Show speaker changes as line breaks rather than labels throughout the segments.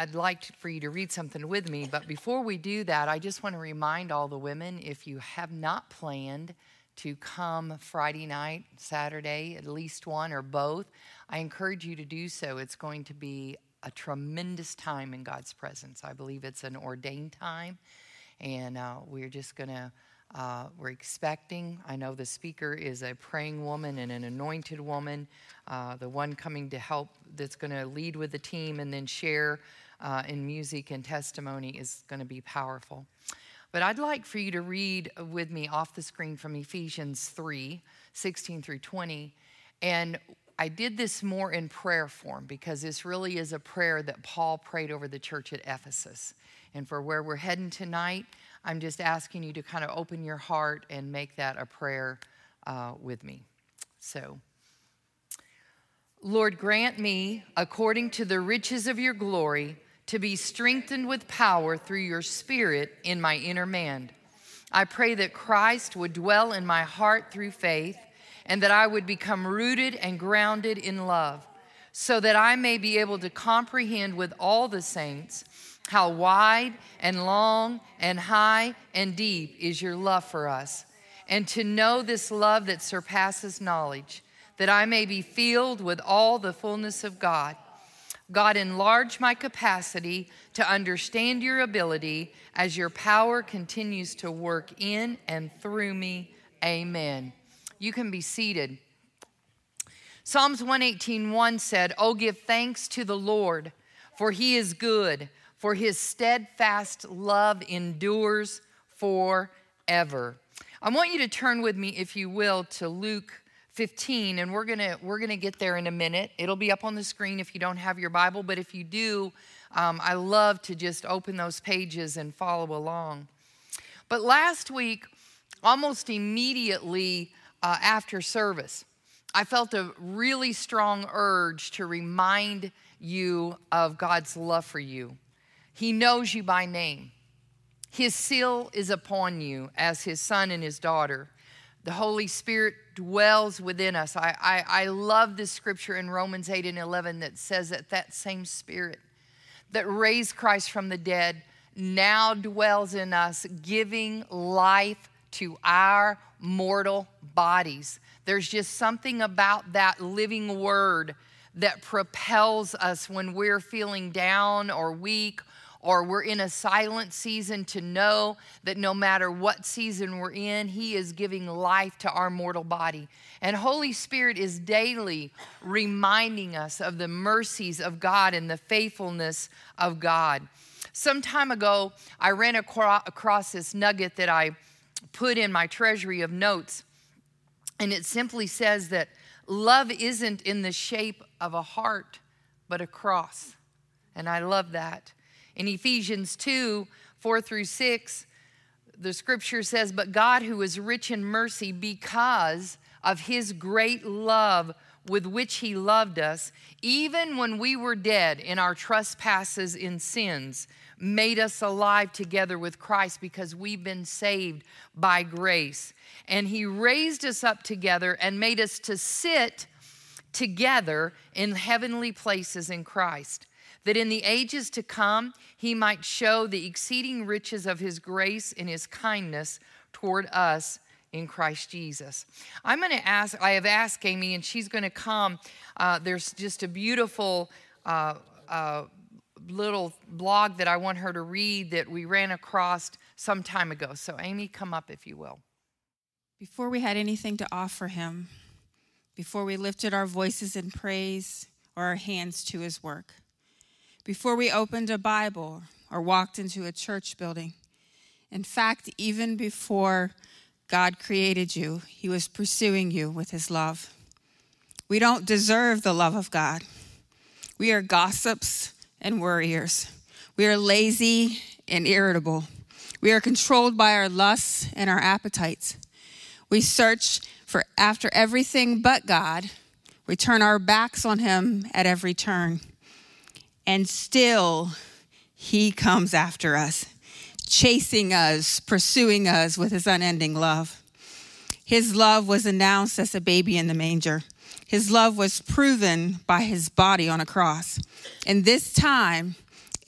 I'd like for you to read something with me. But before we do that, I just want to remind all the women if you have not planned to come Friday night, Saturday, at least one or both, I encourage you to do so. It's going to be a tremendous time in God's presence. I believe it's an ordained time, and uh, we're just going to. Uh, we're expecting. I know the speaker is a praying woman and an anointed woman, uh, the one coming to help that's going to lead with the team and then share uh, in music and testimony is going to be powerful. But I'd like for you to read with me off the screen from Ephesians 3 16 through 20. And I did this more in prayer form because this really is a prayer that Paul prayed over the church at Ephesus. And for where we're heading tonight, I'm just asking you to kind of open your heart and make that a prayer uh, with me. So, Lord, grant me, according to the riches of your glory, to be strengthened with power through your Spirit in my inner man. I pray that Christ would dwell in my heart through faith and that I would become rooted and grounded in love, so that I may be able to comprehend with all the saints how wide and long and high and deep is your love for us, and to know this love that surpasses knowledge, that I may be filled with all the fullness of God. God, enlarge my capacity to understand your ability as your power continues to work in and through me. Amen. You can be seated. Psalms 118:1 said, "Oh give thanks to the Lord, for he is good, for his steadfast love endures forever." I want you to turn with me if you will to Luke 15 and we're going to we're going to get there in a minute. It'll be up on the screen if you don't have your Bible, but if you do, um, I love to just open those pages and follow along. But last week, almost immediately uh, after service, I felt a really strong urge to remind you of God's love for you. He knows you by name. His seal is upon you as his son and his daughter. The Holy Spirit dwells within us. I, I, I love this scripture in Romans 8 and 11 that says that that same Spirit that raised Christ from the dead now dwells in us, giving life to our mortal bodies. There's just something about that living word that propels us when we're feeling down or weak or we're in a silent season to know that no matter what season we're in, He is giving life to our mortal body. And Holy Spirit is daily reminding us of the mercies of God and the faithfulness of God. Some time ago, I ran across this nugget that I put in my treasury of notes. And it simply says that love isn't in the shape of a heart, but a cross. And I love that. In Ephesians 2 4 through 6, the scripture says, But God, who is rich in mercy, because of his great love with which he loved us, even when we were dead in our trespasses and sins, made us alive together with Christ because we've been saved by grace. And He raised us up together and made us to sit together in heavenly places in Christ, that in the ages to come He might show the exceeding riches of His grace and His kindness toward us in Christ Jesus. I'm going to ask, I have asked Amy, and she's going to come. Uh, there's just a beautiful uh, uh, little blog that I want her to read that we ran across some time ago. So, Amy, come up if you will.
Before we had anything to offer him, before we lifted our voices in praise or our hands to his work, before we opened a Bible or walked into a church building, in fact, even before God created you, he was pursuing you with his love. We don't deserve the love of God. We are gossips and worriers. We are lazy and irritable. We are controlled by our lusts and our appetites. We search for after everything but God. We turn our backs on him at every turn. And still he comes after us, chasing us, pursuing us with his unending love. His love was announced as a baby in the manger. His love was proven by his body on a cross. And this time,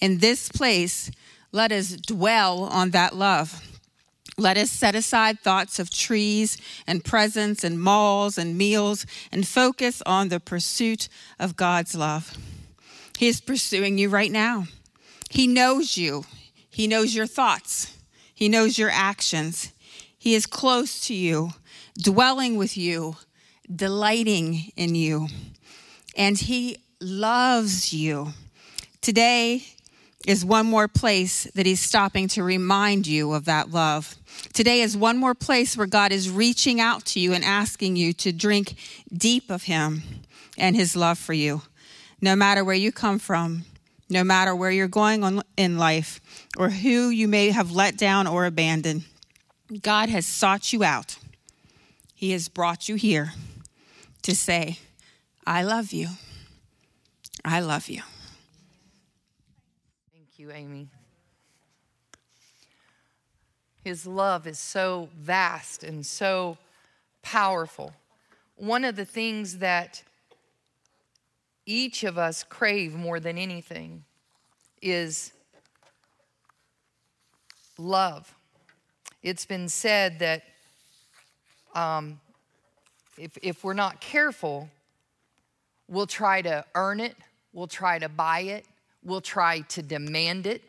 In this place, let us dwell on that love. Let us set aside thoughts of trees and presents and malls and meals and focus on the pursuit of God's love. He is pursuing you right now. He knows you, He knows your thoughts, He knows your actions. He is close to you, dwelling with you, delighting in you, and He loves you. Today, is one more place that He's stopping to remind you of that love. Today is one more place where God is reaching out to you and asking you to drink deep of Him and His love for you. No matter where you come from, no matter where you're going on in life, or who you may have let down or abandoned, God has sought you out. He has brought you here to say, I love you. I love you Thank
you, Amy. His love is so vast and so powerful. One of the things that each of us crave more than anything is love. It's been said that um, if, if we're not careful, we'll try to earn it, we'll try to buy it, we'll try to demand it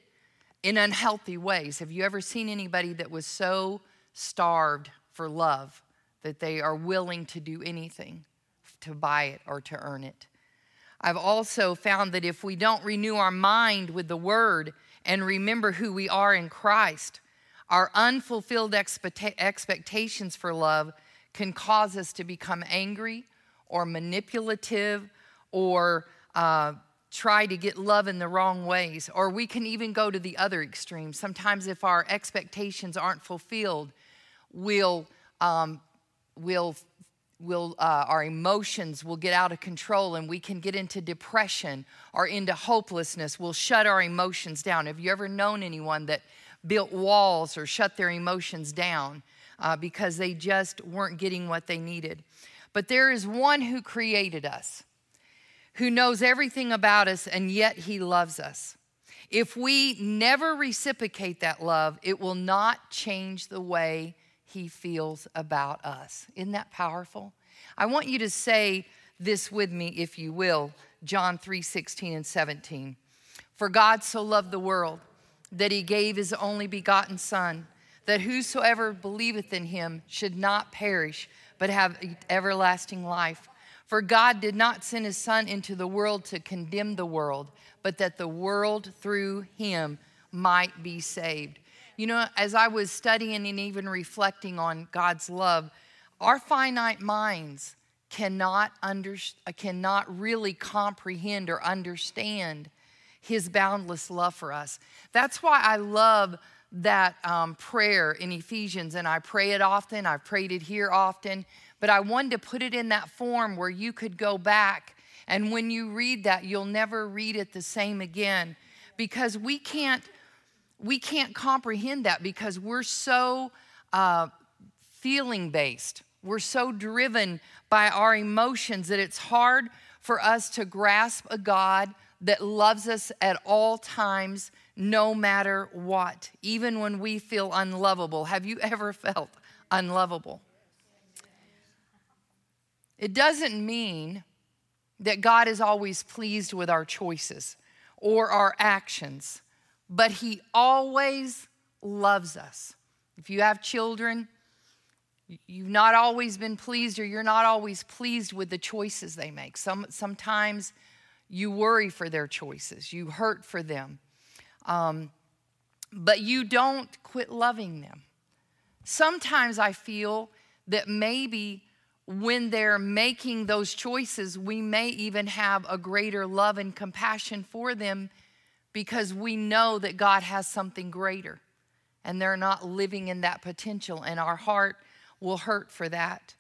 in unhealthy ways. Have you ever seen anybody that was so starved for love that they are willing to do anything to buy it or to earn it? I've also found that if we don't renew our mind with the word and remember who we are in Christ, our unfulfilled expectations for love can cause us to become angry or manipulative or uh, try to get love in the wrong ways, or we can even go to the other extreme. Sometimes, if our expectations aren't fulfilled, we'll, um, we'll, we'll uh, our emotions will get out of control and we can get into depression or into hopelessness. We'll shut our emotions down. Have you ever known anyone that built walls or shut their emotions down uh, because they just weren't getting what they needed? But there is one who created us who knows everything about us, and yet he loves us. If we never reciprocate that love, it will not change the way he feels about us. Isn't that powerful? I want you to say this with me, if you will John 3 16 and 17. For God so loved the world that he gave his only begotten Son, that whosoever believeth in him should not perish, but have everlasting life. For God did not send his Son into the world to condemn the world, but that the world through him might be saved. You know, as I was studying and even reflecting on God's love, our finite minds cannot, under, cannot really comprehend or understand his boundless love for us. That's why I love that um, prayer in Ephesians, and I pray it often. I've prayed it here often but I wanted to put it in that form where you could go back. And when you read that, you'll never read it the same again because we can't we can't comprehend that because we're so uh, feeling based. We're so driven by our emotions that it's hard for us to grasp a God that loves us at all times, no matter what, even when we feel unlovable. Have you ever felt unlovable? It doesn't mean that God is always pleased with our choices or our actions, but He always loves us. If you have children, you've not always been pleased or you're not always pleased with the choices they make. Some, sometimes you worry for their choices, you hurt for them, um, but you don't quit loving them. Sometimes I feel that maybe when they're making those choices, we may even have a greater love and compassion for them because we know that God has something greater and they're not living in that potential, and our heart will hurt for that.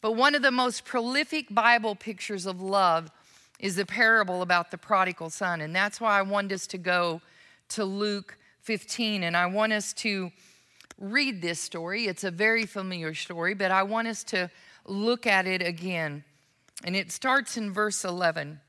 But one of the most prolific Bible pictures of love is the parable about the prodigal son, and that's why I want us to go to Luke 15, and I want us to read this story. It's a very familiar story, but I want us to look at it again. And it starts in verse 11.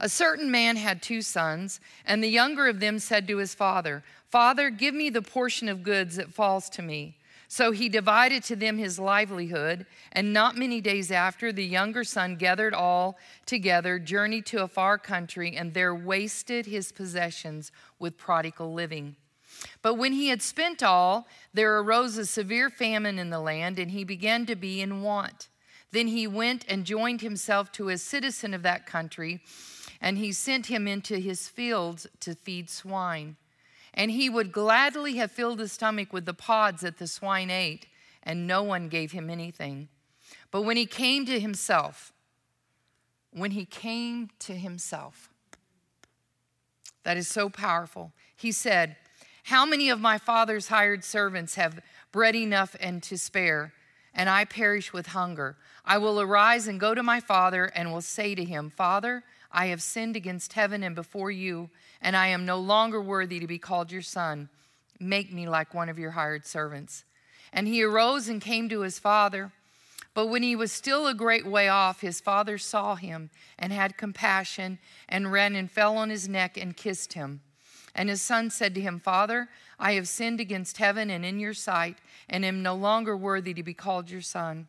A certain man had two sons, and the younger of them said to his father, Father, give me the portion of goods that falls to me. So he divided to them his livelihood, and not many days after, the younger son gathered all together, journeyed to a far country, and there wasted his possessions with prodigal living. But when he had spent all, there arose a severe famine in the land, and he began to be in want. Then he went and joined himself to a citizen of that country, and he sent him into his fields to feed swine. And he would gladly have filled his stomach with the pods that the swine ate, and no one gave him anything. But when he came to himself, when he came to himself, that is so powerful. He said, How many of my father's hired servants have bread enough and to spare, and I perish with hunger? I will arise and go to my father and will say to him, Father, I have sinned against heaven and before you and I am no longer worthy to be called your son. Make me like one of your hired servants. And he arose and came to his father. But when he was still a great way off, his father saw him and had compassion and ran and fell on his neck and kissed him. And his son said to him, Father, I have sinned against heaven and in your sight, and am no longer worthy to be called your son.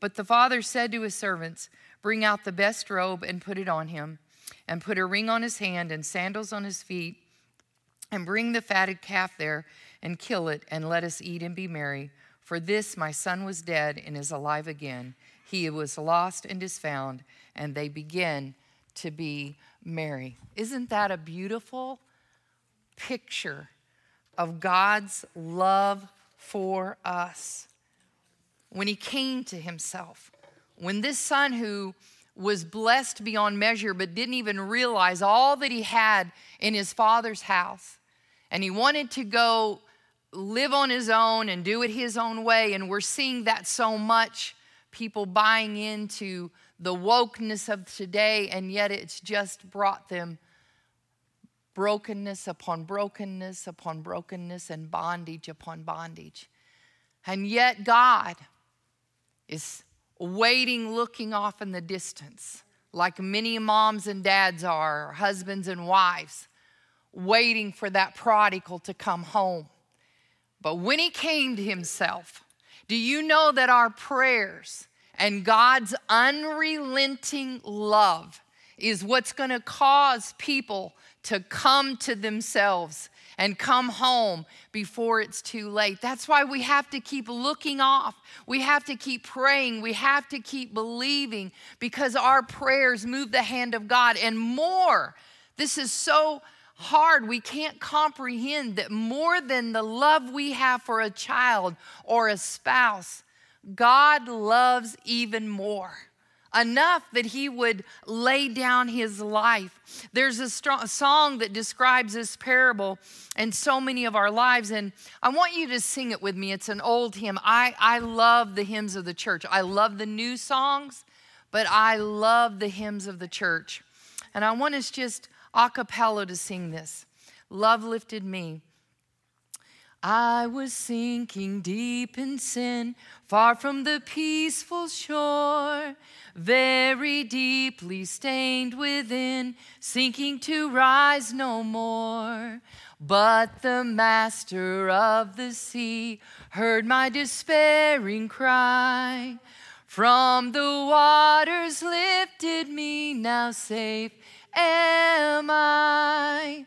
But the father said to his servants, Bring out the best robe and put it on him and put a ring on his hand and sandals on his feet, and bring the fatted calf there and kill it, and let us eat and be merry. For this my son was dead and is alive again. He was lost and is found, and they begin to be merry. Isn't that a beautiful picture of God's love for us? When he came to himself, when this son who was blessed beyond measure, but didn't even realize all that he had in his father's house. And he wanted to go live on his own and do it his own way. And we're seeing that so much people buying into the wokeness of today, and yet it's just brought them brokenness upon brokenness upon brokenness and bondage upon bondage. And yet, God is waiting, looking off in the distance, like many moms and dads are, husbands and wives, waiting for that prodigal to come home. But when he came to himself, do you know that our prayers and God's unrelenting love is what's going to cause people to come to themselves and come home before it's too late. That's why we have to keep looking off. We have to keep praying. We have to keep believing because our prayers move the hand of God and more. This is so hard. We can't comprehend that more than the love we have for a child or a spouse, God loves even more enough that he would lay down his life. There's a, strong, a song that describes this parable and so many of our lives, and I want you to sing it with me. It's an old hymn. I, I love the hymns of the church. I love the new songs, but I love the hymns of the church. And I want us just a cappella to sing this. Love lifted me. I was sinking deep in sin, far from the peaceful shore, very deeply stained within, sinking to rise no more. But the master of the sea heard my despairing cry. From the waters lifted me, now safe am I.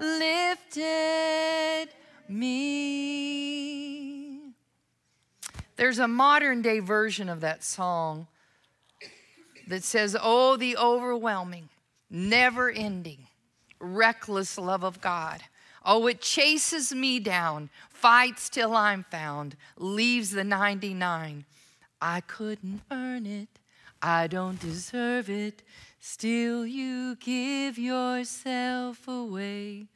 lifted me. There's a modern day version of that song that says, Oh, the overwhelming, never ending, reckless love of God. Oh, it chases me down, fights till I'm found, leaves the 99. I couldn't earn it, I don't deserve it. Still, you give yourself away.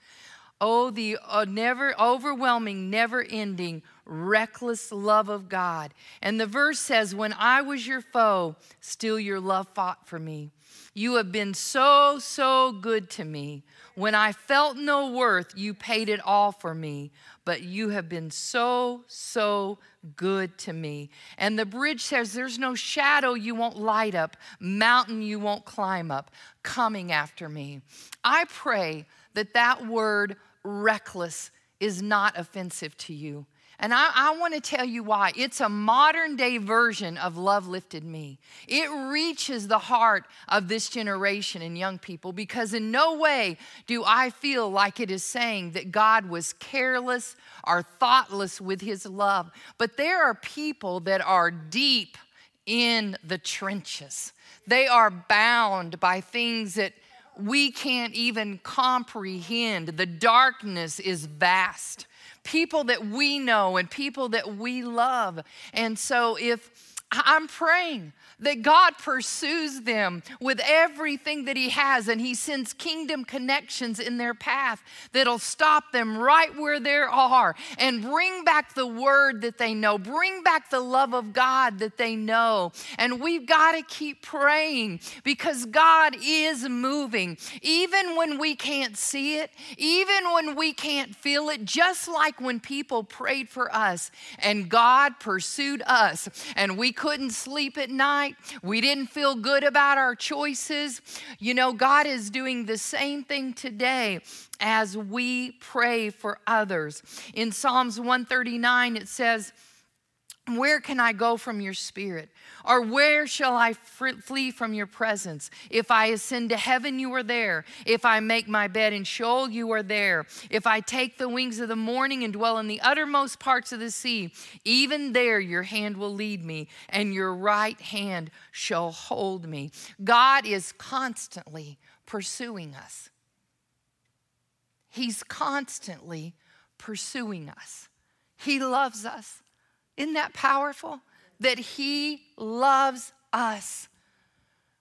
Oh, the uh, never overwhelming, never ending, reckless love of God. And the verse says, When I was your foe, still your love fought for me. You have been so, so good to me. When I felt no worth, you paid it all for me. But you have been so, so good to me. And the bridge says, There's no shadow you won't light up, mountain you won't climb up, coming after me. I pray that that word reckless is not offensive to you. And I, I want to tell you why. It's a modern day version of Love Lifted Me. It reaches the heart of this generation and young people because in no way do I feel like it is saying that God was careless or thoughtless with his love. But there are people that are deep in the trenches, they are bound by things that we can't even comprehend. The darkness is vast. People that we know and people that we love. And so, if I'm praying that God pursues them with everything that He has, and He sends kingdom connections in their path that'll stop them right where they are and bring back the word that they know, bring back the love of God that they know. And we've got to keep praying because God is moving, even when we can't see it, even when we can't feel it, just like when people prayed for us and God pursued us and we couldn't sleep at night we didn't feel good about our choices. You know, God is doing the same thing today as we pray for others. In Psalms 139, it says, where can I go from your spirit? Or where shall I flee from your presence? If I ascend to heaven, you are there. If I make my bed in Sheol, you are there. If I take the wings of the morning and dwell in the uttermost parts of the sea, even there your hand will lead me, and your right hand shall hold me. God is constantly pursuing us. He's constantly pursuing us. He loves us. Isn't that powerful? That He loves us.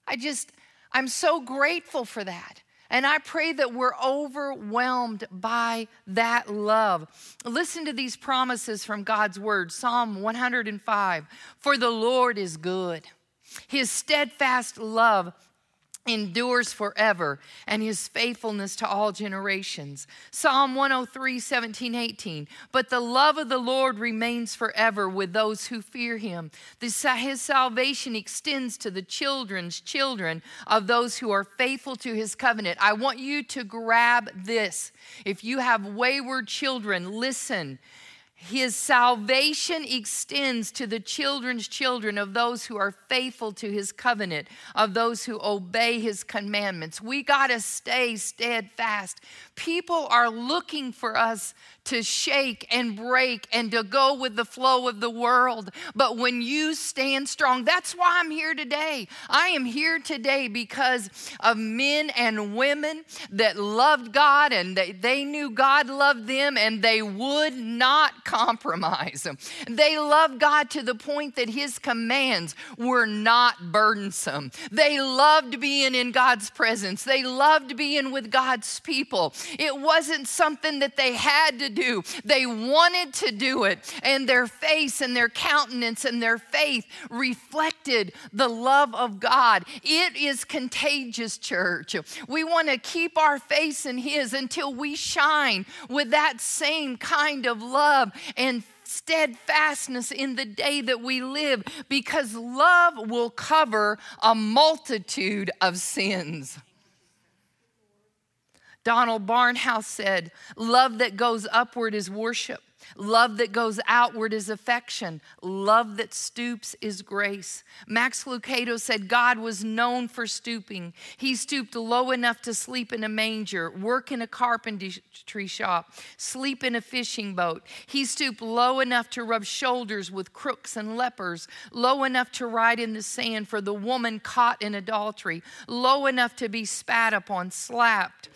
I just, I'm so grateful for that. And I pray that we're overwhelmed by that love. Listen to these promises from God's word Psalm 105 For the Lord is good, his steadfast love endures forever and his faithfulness to all generations. Psalm 103, 17, 18. But the love of the Lord remains forever with those who fear him. His salvation extends to the children's children of those who are faithful to his covenant. I want you to grab this. If you have wayward children, listen. His salvation extends to the children's children of those who are faithful to his covenant, of those who obey his commandments. We got to stay steadfast. People are looking for us to shake and break and to go with the flow of the world. But when you stand strong, that's why I'm here today. I am here today because of men and women that loved God and they, they knew God loved them and they would not compromise. They loved God to the point that His commands were not burdensome. They loved being in God's presence, they loved being with God's people. It wasn't something that they had to do. They wanted to do it, and their face and their countenance and their faith reflected the love of God. It is contagious, church. We want to keep our face in His until we shine with that same kind of love and steadfastness in the day that we live because love will cover a multitude of sins. Donald Barnhouse said, Love that goes upward is worship. Love that goes outward is affection. Love that stoops is grace. Max Lucado said God was known for stooping. He stooped low enough to sleep in a manger, work in a carpentry shop, sleep in a fishing boat. He stooped low enough to rub shoulders with crooks and lepers, low enough to ride in the sand for the woman caught in adultery, low enough to be spat upon, slapped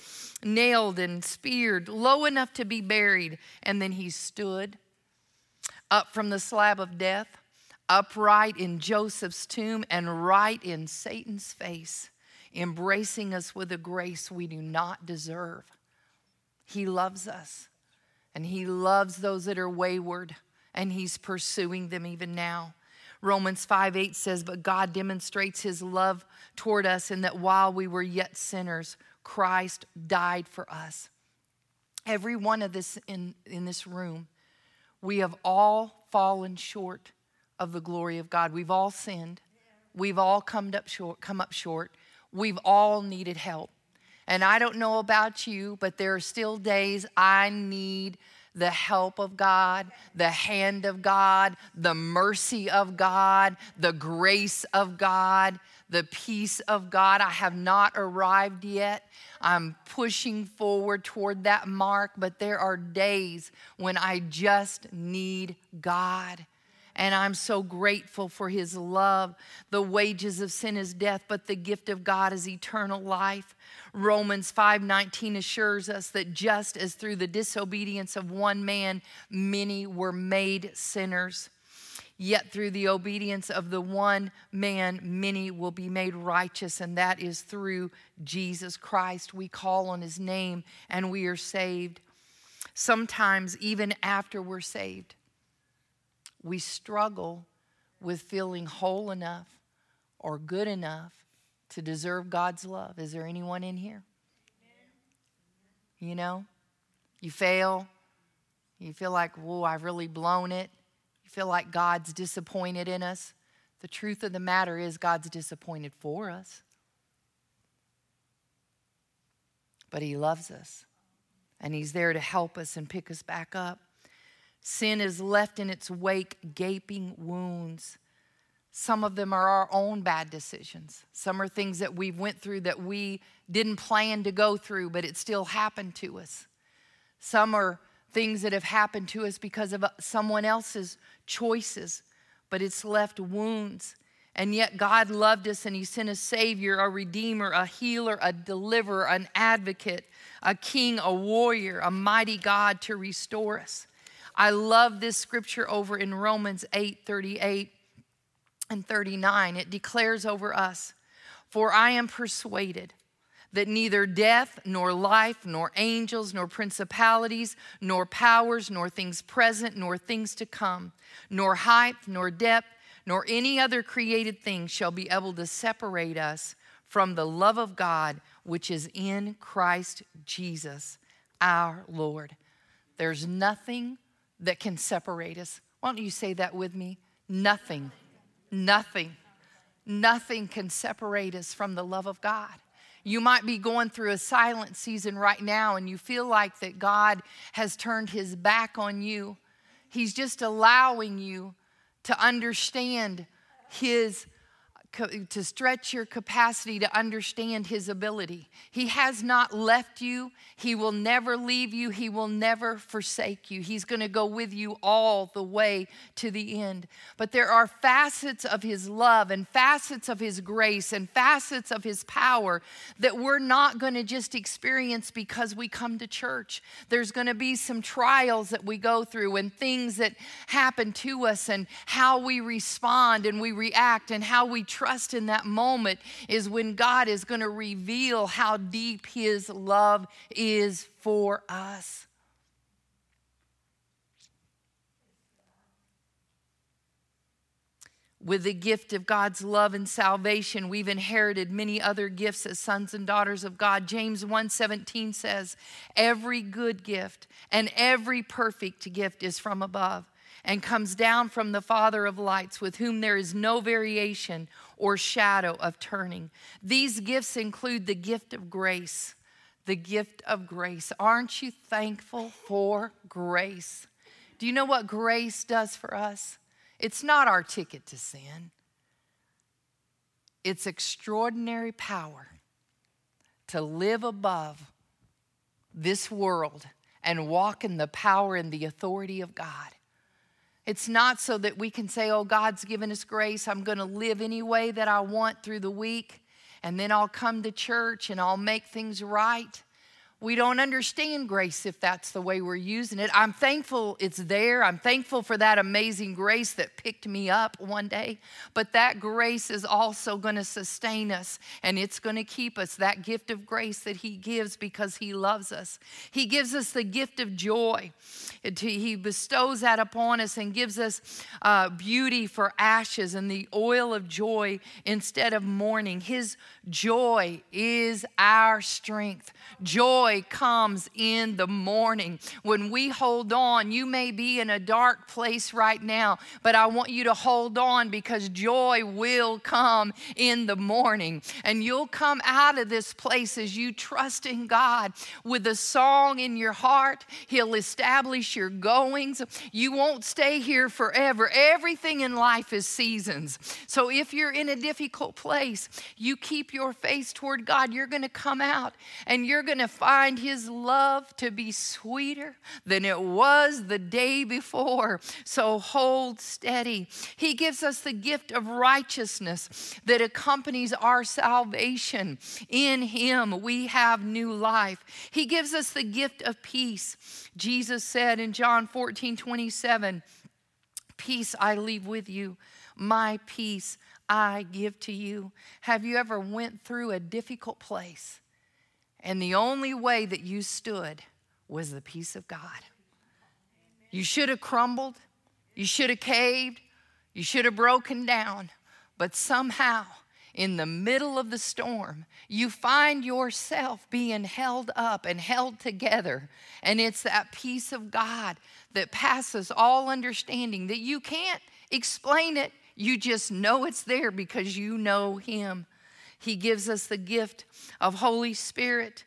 nailed and speared, low enough to be buried. And then he stood up from the slab of death, upright in Joseph's tomb, and right in Satan's face. embracing us with a grace we do not deserve. He loves us, and He loves those that are wayward, and He's pursuing them even now. Romans 5 8 says, But God demonstrates His love toward us in that while we were yet sinners, Christ died for us. Every one of us in, in this room, we have all fallen short of the glory of God. We've all sinned. We've all come up short, come up short. We've all needed help. And I don't know about you, but there are still days I need the help of God, the hand of God, the mercy of God, the grace of God, the peace of God. I have not arrived yet. I'm pushing forward toward that mark, but there are days when I just need God and I'm so grateful for his love. The wages of sin is death, but the gift of God is eternal life. Romans 5:19 assures us that just as through the disobedience of one man many were made sinners, yet through the obedience of the one man many will be made righteous and that is through Jesus Christ. We call on his name and we are saved. Sometimes even after we're saved, we struggle with feeling whole enough or good enough to deserve God's love. Is there anyone in here? You know, you fail. You feel like, whoa, I've really blown it. You feel like God's disappointed in us. The truth of the matter is, God's disappointed for us. But He loves us, and He's there to help us and pick us back up. Sin is left in its wake gaping wounds. Some of them are our own bad decisions. Some are things that we went through that we didn't plan to go through, but it still happened to us. Some are things that have happened to us because of uh, someone else's choices, but it's left wounds. And yet, God loved us and He sent a Savior, a Redeemer, a healer, a deliverer, an advocate, a king, a warrior, a mighty God to restore us. I love this scripture over in Romans 8 38 and 39. It declares over us, For I am persuaded that neither death, nor life, nor angels, nor principalities, nor powers, nor things present, nor things to come, nor height, nor depth, nor any other created thing shall be able to separate us from the love of God which is in Christ Jesus our Lord. There's nothing that can separate us. Why don't you say that with me? Nothing, nothing, nothing can separate us from the love of God. You might be going through a silent season right now and you feel like that God has turned his back on you. He's just allowing you to understand his to stretch your capacity to understand his ability. He has not left you. He will never leave you. He will never forsake you. He's going to go with you all the way to the end. But there are facets of his love and facets of his grace and facets of his power that we're not going to just experience because we come to church. There's going to be some trials that we go through and things that happen to us and how we respond and we react and how we trust in that moment is when God is going to reveal how deep His love is for us. With the gift of God's love and salvation, we've inherited many other gifts as sons and daughters of God. James 1:17 says, "Every good gift and every perfect gift is from above and comes down from the Father of lights, with whom there is no variation or shadow of turning. These gifts include the gift of grace. The gift of grace. Aren't you thankful for grace? Do you know what grace does for us? It's not our ticket to sin, it's extraordinary power to live above this world and walk in the power and the authority of God. It's not so that we can say, oh, God's given us grace. I'm going to live any way that I want through the week, and then I'll come to church and I'll make things right. We don't understand grace if that's the way we're using it. I'm thankful it's there. I'm thankful for that amazing grace that picked me up one day. But that grace is also going to sustain us and it's going to keep us. That gift of grace that He gives because He loves us. He gives us the gift of joy. He bestows that upon us and gives us uh, beauty for ashes and the oil of joy instead of mourning. His joy is our strength. Joy comes in the morning. When we hold on, you may be in a dark place right now, but I want you to hold on because joy will come in the morning. And you'll come out of this place as you trust in God with a song in your heart. He'll establish your goings. You won't stay here forever. Everything in life is seasons. So if you're in a difficult place, you keep your face toward God, you're going to come out and you're going to find His love to be sweeter than it was the day before. So hold steady. He gives us the gift of righteousness that accompanies our salvation. In Him, we have new life. He gives us the gift of peace. Jesus said in John 14 27, Peace I leave with you, my peace I give to you. Have you ever went through a difficult place and the only way that you stood was the peace of God. You should have crumbled, you should have caved, you should have broken down, but somehow, in the middle of the storm, you find yourself being held up and held together. And it's that peace of God that passes all understanding that you can't explain it. You just know it's there because you know Him. He gives us the gift of Holy Spirit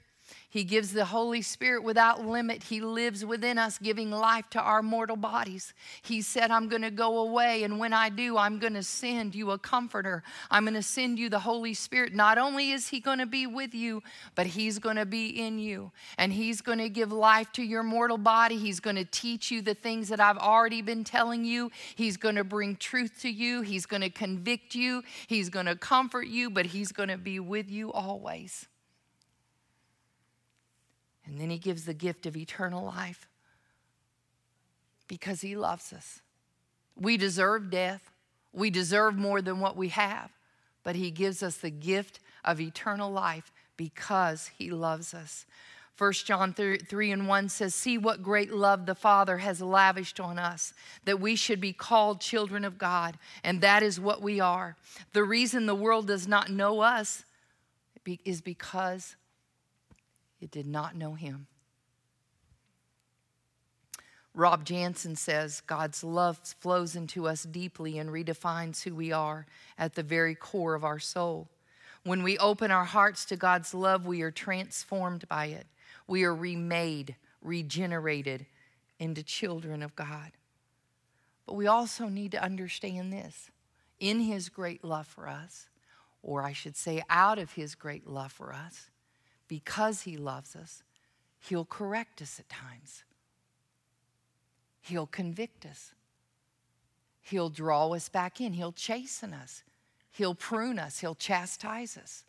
he gives the Holy Spirit without limit. He lives within us, giving life to our mortal bodies. He said, I'm going to go away, and when I do, I'm going to send you a comforter. I'm going to send you the Holy Spirit. Not only is He going to be with you, but He's going to be in you, and He's going to give life to your mortal body. He's going to teach you the things that I've already been telling you. He's going to bring truth to you. He's going to convict you. He's going to comfort you, but He's going to be with you always. And then he gives the gift of eternal life because he loves us. We deserve death, we deserve more than what we have, but he gives us the gift of eternal life because he loves us. 1 John 3, 3, and 1 says, See what great love the Father has lavished on us, that we should be called children of God, and that is what we are. The reason the world does not know us is because it did not know him. Rob Jansen says God's love flows into us deeply and redefines who we are at the very core of our soul. When we open our hearts to God's love, we are transformed by it. We are remade, regenerated into children of God. But we also need to understand this in His great love for us, or I should say, out of His great love for us, because He loves us, He'll correct us at times. He'll convict us. He'll draw us back in. He'll chasten us. He'll prune us. He'll chastise us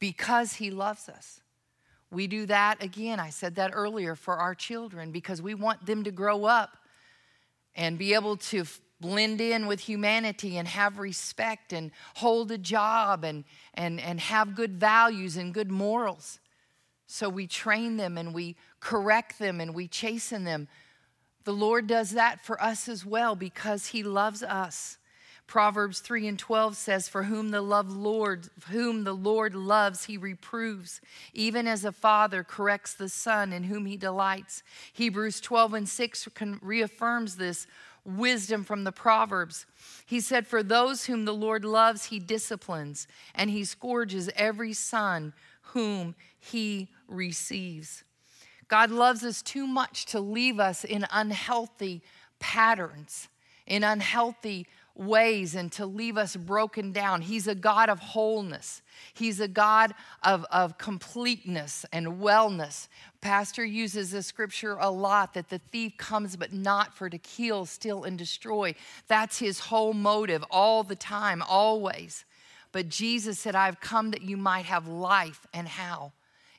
because He loves us. We do that again. I said that earlier for our children because we want them to grow up and be able to blend in with humanity and have respect and hold a job and, and, and have good values and good morals. So we train them and we correct them and we chasten them. The Lord does that for us as well because He loves us. Proverbs 3 and 12 says, For whom the love Lord, whom the Lord loves, he reproves, even as a father corrects the son in whom he delights. Hebrews 12 and 6 reaffirms this wisdom from the Proverbs. He said, For those whom the Lord loves, he disciplines, and he scourges every son whom he receives. God loves us too much to leave us in unhealthy patterns, in unhealthy ways and to leave us broken down. He's a God of wholeness. He's a God of, of completeness and wellness. Pastor uses the scripture a lot that the thief comes but not for to kill, steal, and destroy. That's his whole motive all the time, always. But Jesus said, I've come that you might have life. And how?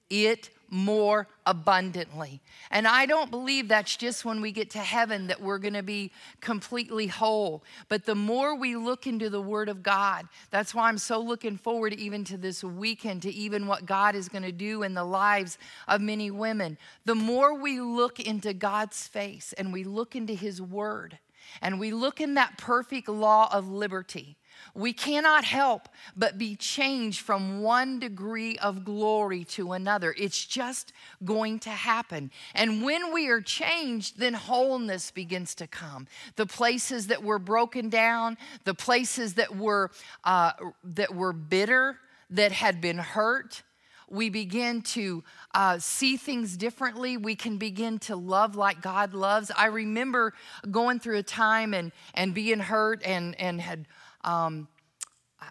It more abundantly. And I don't believe that's just when we get to heaven that we're going to be completely whole. But the more we look into the Word of God, that's why I'm so looking forward even to this weekend, to even what God is going to do in the lives of many women. The more we look into God's face and we look into His Word and we look in that perfect law of liberty we cannot help but be changed from one degree of glory to another. It's just going to happen. And when we are changed, then wholeness begins to come. The places that were broken down, the places that were, uh, that were bitter, that had been hurt, we begin to uh, see things differently. We can begin to love like God loves. I remember going through a time and, and being hurt and, and had um,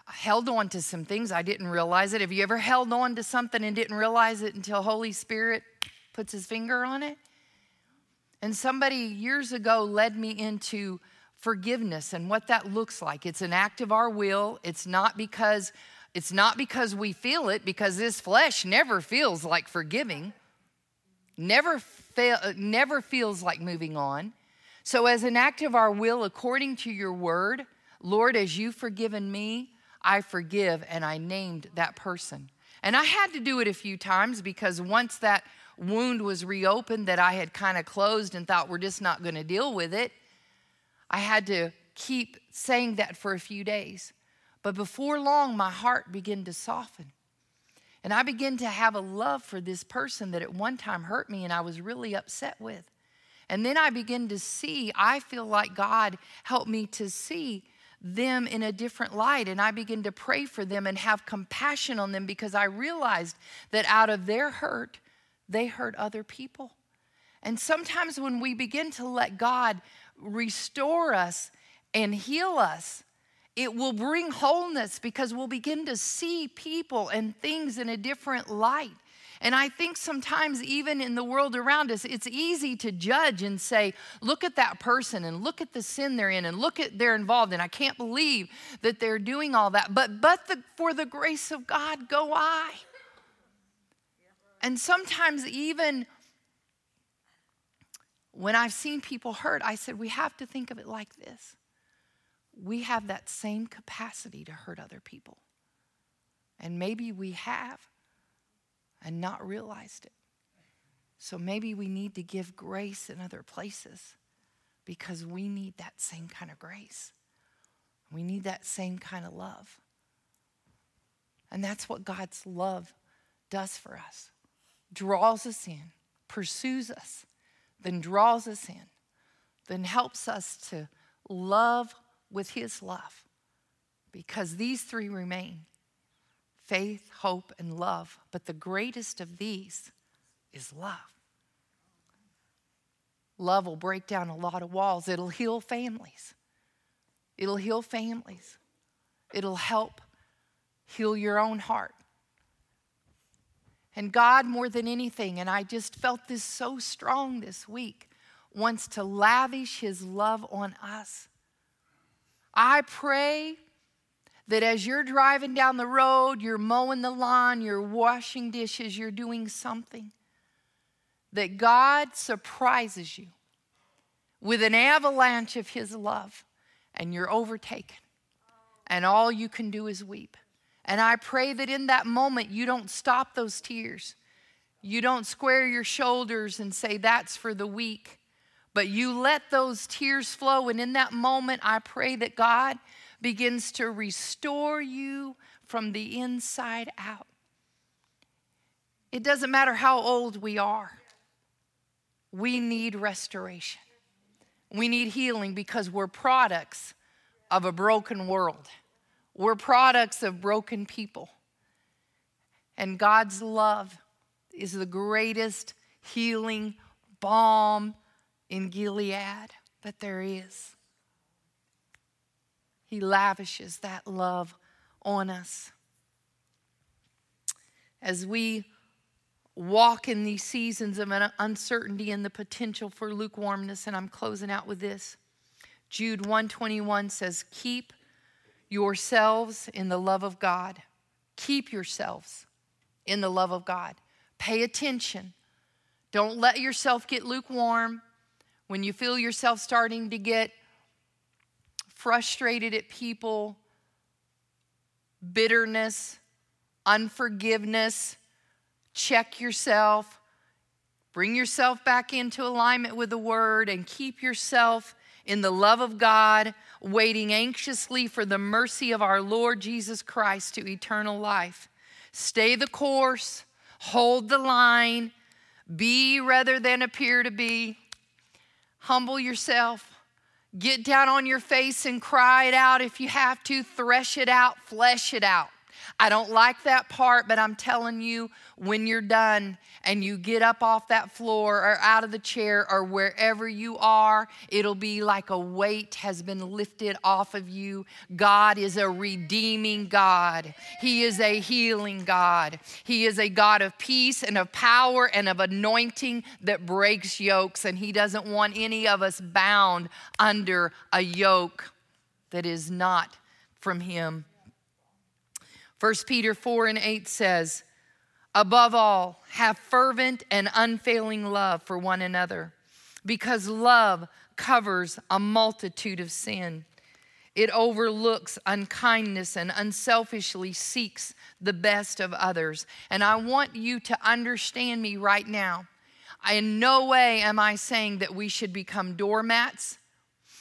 held on to some things. I didn't realize it. Have you ever held on to something and didn't realize it until Holy Spirit puts his finger on it? And somebody years ago led me into forgiveness and what that looks like. It's an act of our will. It's not because it's not because we feel it because this flesh never feels like forgiving. Never fail, never feels like moving on. So as an act of our will according to your word, Lord, as you've forgiven me, I forgive, and I named that person. And I had to do it a few times because once that wound was reopened that I had kind of closed and thought we're just not going to deal with it, I had to keep saying that for a few days. But before long, my heart began to soften. And I began to have a love for this person that at one time hurt me and I was really upset with. And then I began to see, I feel like God helped me to see them in a different light. And I began to pray for them and have compassion on them because I realized that out of their hurt, they hurt other people. And sometimes when we begin to let God restore us and heal us, it will bring wholeness because we'll begin to see people and things in a different light. And I think sometimes, even in the world around us, it's easy to judge and say, look at that person and look at the sin they're in and look at they're involved and I can't believe that they're doing all that. But, but the, for the grace of God, go I. And sometimes, even when I've seen people hurt, I said, we have to think of it like this we have that same capacity to hurt other people. And maybe we have and not realized it. So maybe we need to give grace in other places because we need that same kind of grace. We need that same kind of love. And that's what God's love does for us draws us in, pursues us, then draws us in, then helps us to love with His love. Because these three remain faith, hope, and love. But the greatest of these is love. Love will break down a lot of walls, it'll heal families. It'll heal families. It'll help heal your own heart. And God, more than anything, and I just felt this so strong this week, wants to lavish His love on us. I pray that as you're driving down the road, you're mowing the lawn, you're washing dishes, you're doing something, that God surprises you with an avalanche of His love and you're overtaken. And all you can do is weep. And I pray that in that moment you don't stop those tears. You don't square your shoulders and say, That's for the weak. But you let those tears flow. And in that moment, I pray that God begins to restore you from the inside out. It doesn't matter how old we are, we need restoration. We need healing because we're products of a broken world. We're products of broken people. And God's love is the greatest healing balm in Gilead that there is. He lavishes that love on us. As we walk in these seasons of uncertainty and the potential for lukewarmness, and I'm closing out with this. Jude 121 says, Keep yourselves in the love of God. Keep yourselves in the love of God. Pay attention. Don't let yourself get lukewarm. When you feel yourself starting to get frustrated at people, bitterness, unforgiveness, check yourself. Bring yourself back into alignment with the word and keep yourself in the love of God, waiting anxiously for the mercy of our Lord Jesus Christ to eternal life. Stay the course, hold the line, be rather than appear to be. Humble yourself. Get down on your face and cry it out if you have to. Thresh it out, flesh it out. I don't like that part, but I'm telling you, when you're done and you get up off that floor or out of the chair or wherever you are, it'll be like a weight has been lifted off of you. God is a redeeming God, He is a healing God. He is a God of peace and of power and of anointing that breaks yokes, and He doesn't want any of us bound under a yoke that is not from Him. 1 Peter 4 and 8 says, Above all, have fervent and unfailing love for one another, because love covers a multitude of sin. It overlooks unkindness and unselfishly seeks the best of others. And I want you to understand me right now. In no way am I saying that we should become doormats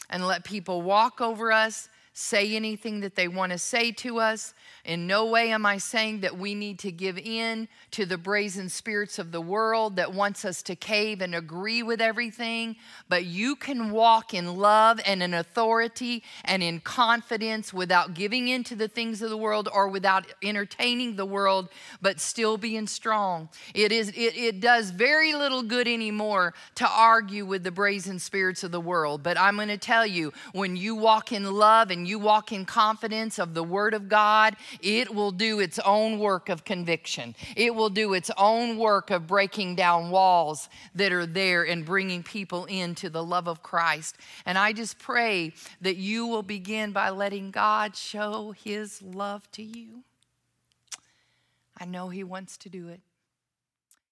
and let people walk over us, say anything that they want to say to us, in no way am I saying that we need to give in to the brazen spirits of the world that wants us to cave and agree with everything, but you can walk in love and in authority and in confidence without giving in to the things of the world or without entertaining the world, but still being strong. It is it, it does very little good anymore to argue with the brazen spirits of the world. But I'm going to tell you, when you walk in love and you walk in confidence of the word of God it will do its own work of conviction. It will do its own work of breaking down walls that are there and bringing people into the love of Christ. And I just pray that you will begin by letting God show his love to you. I know he wants to do it.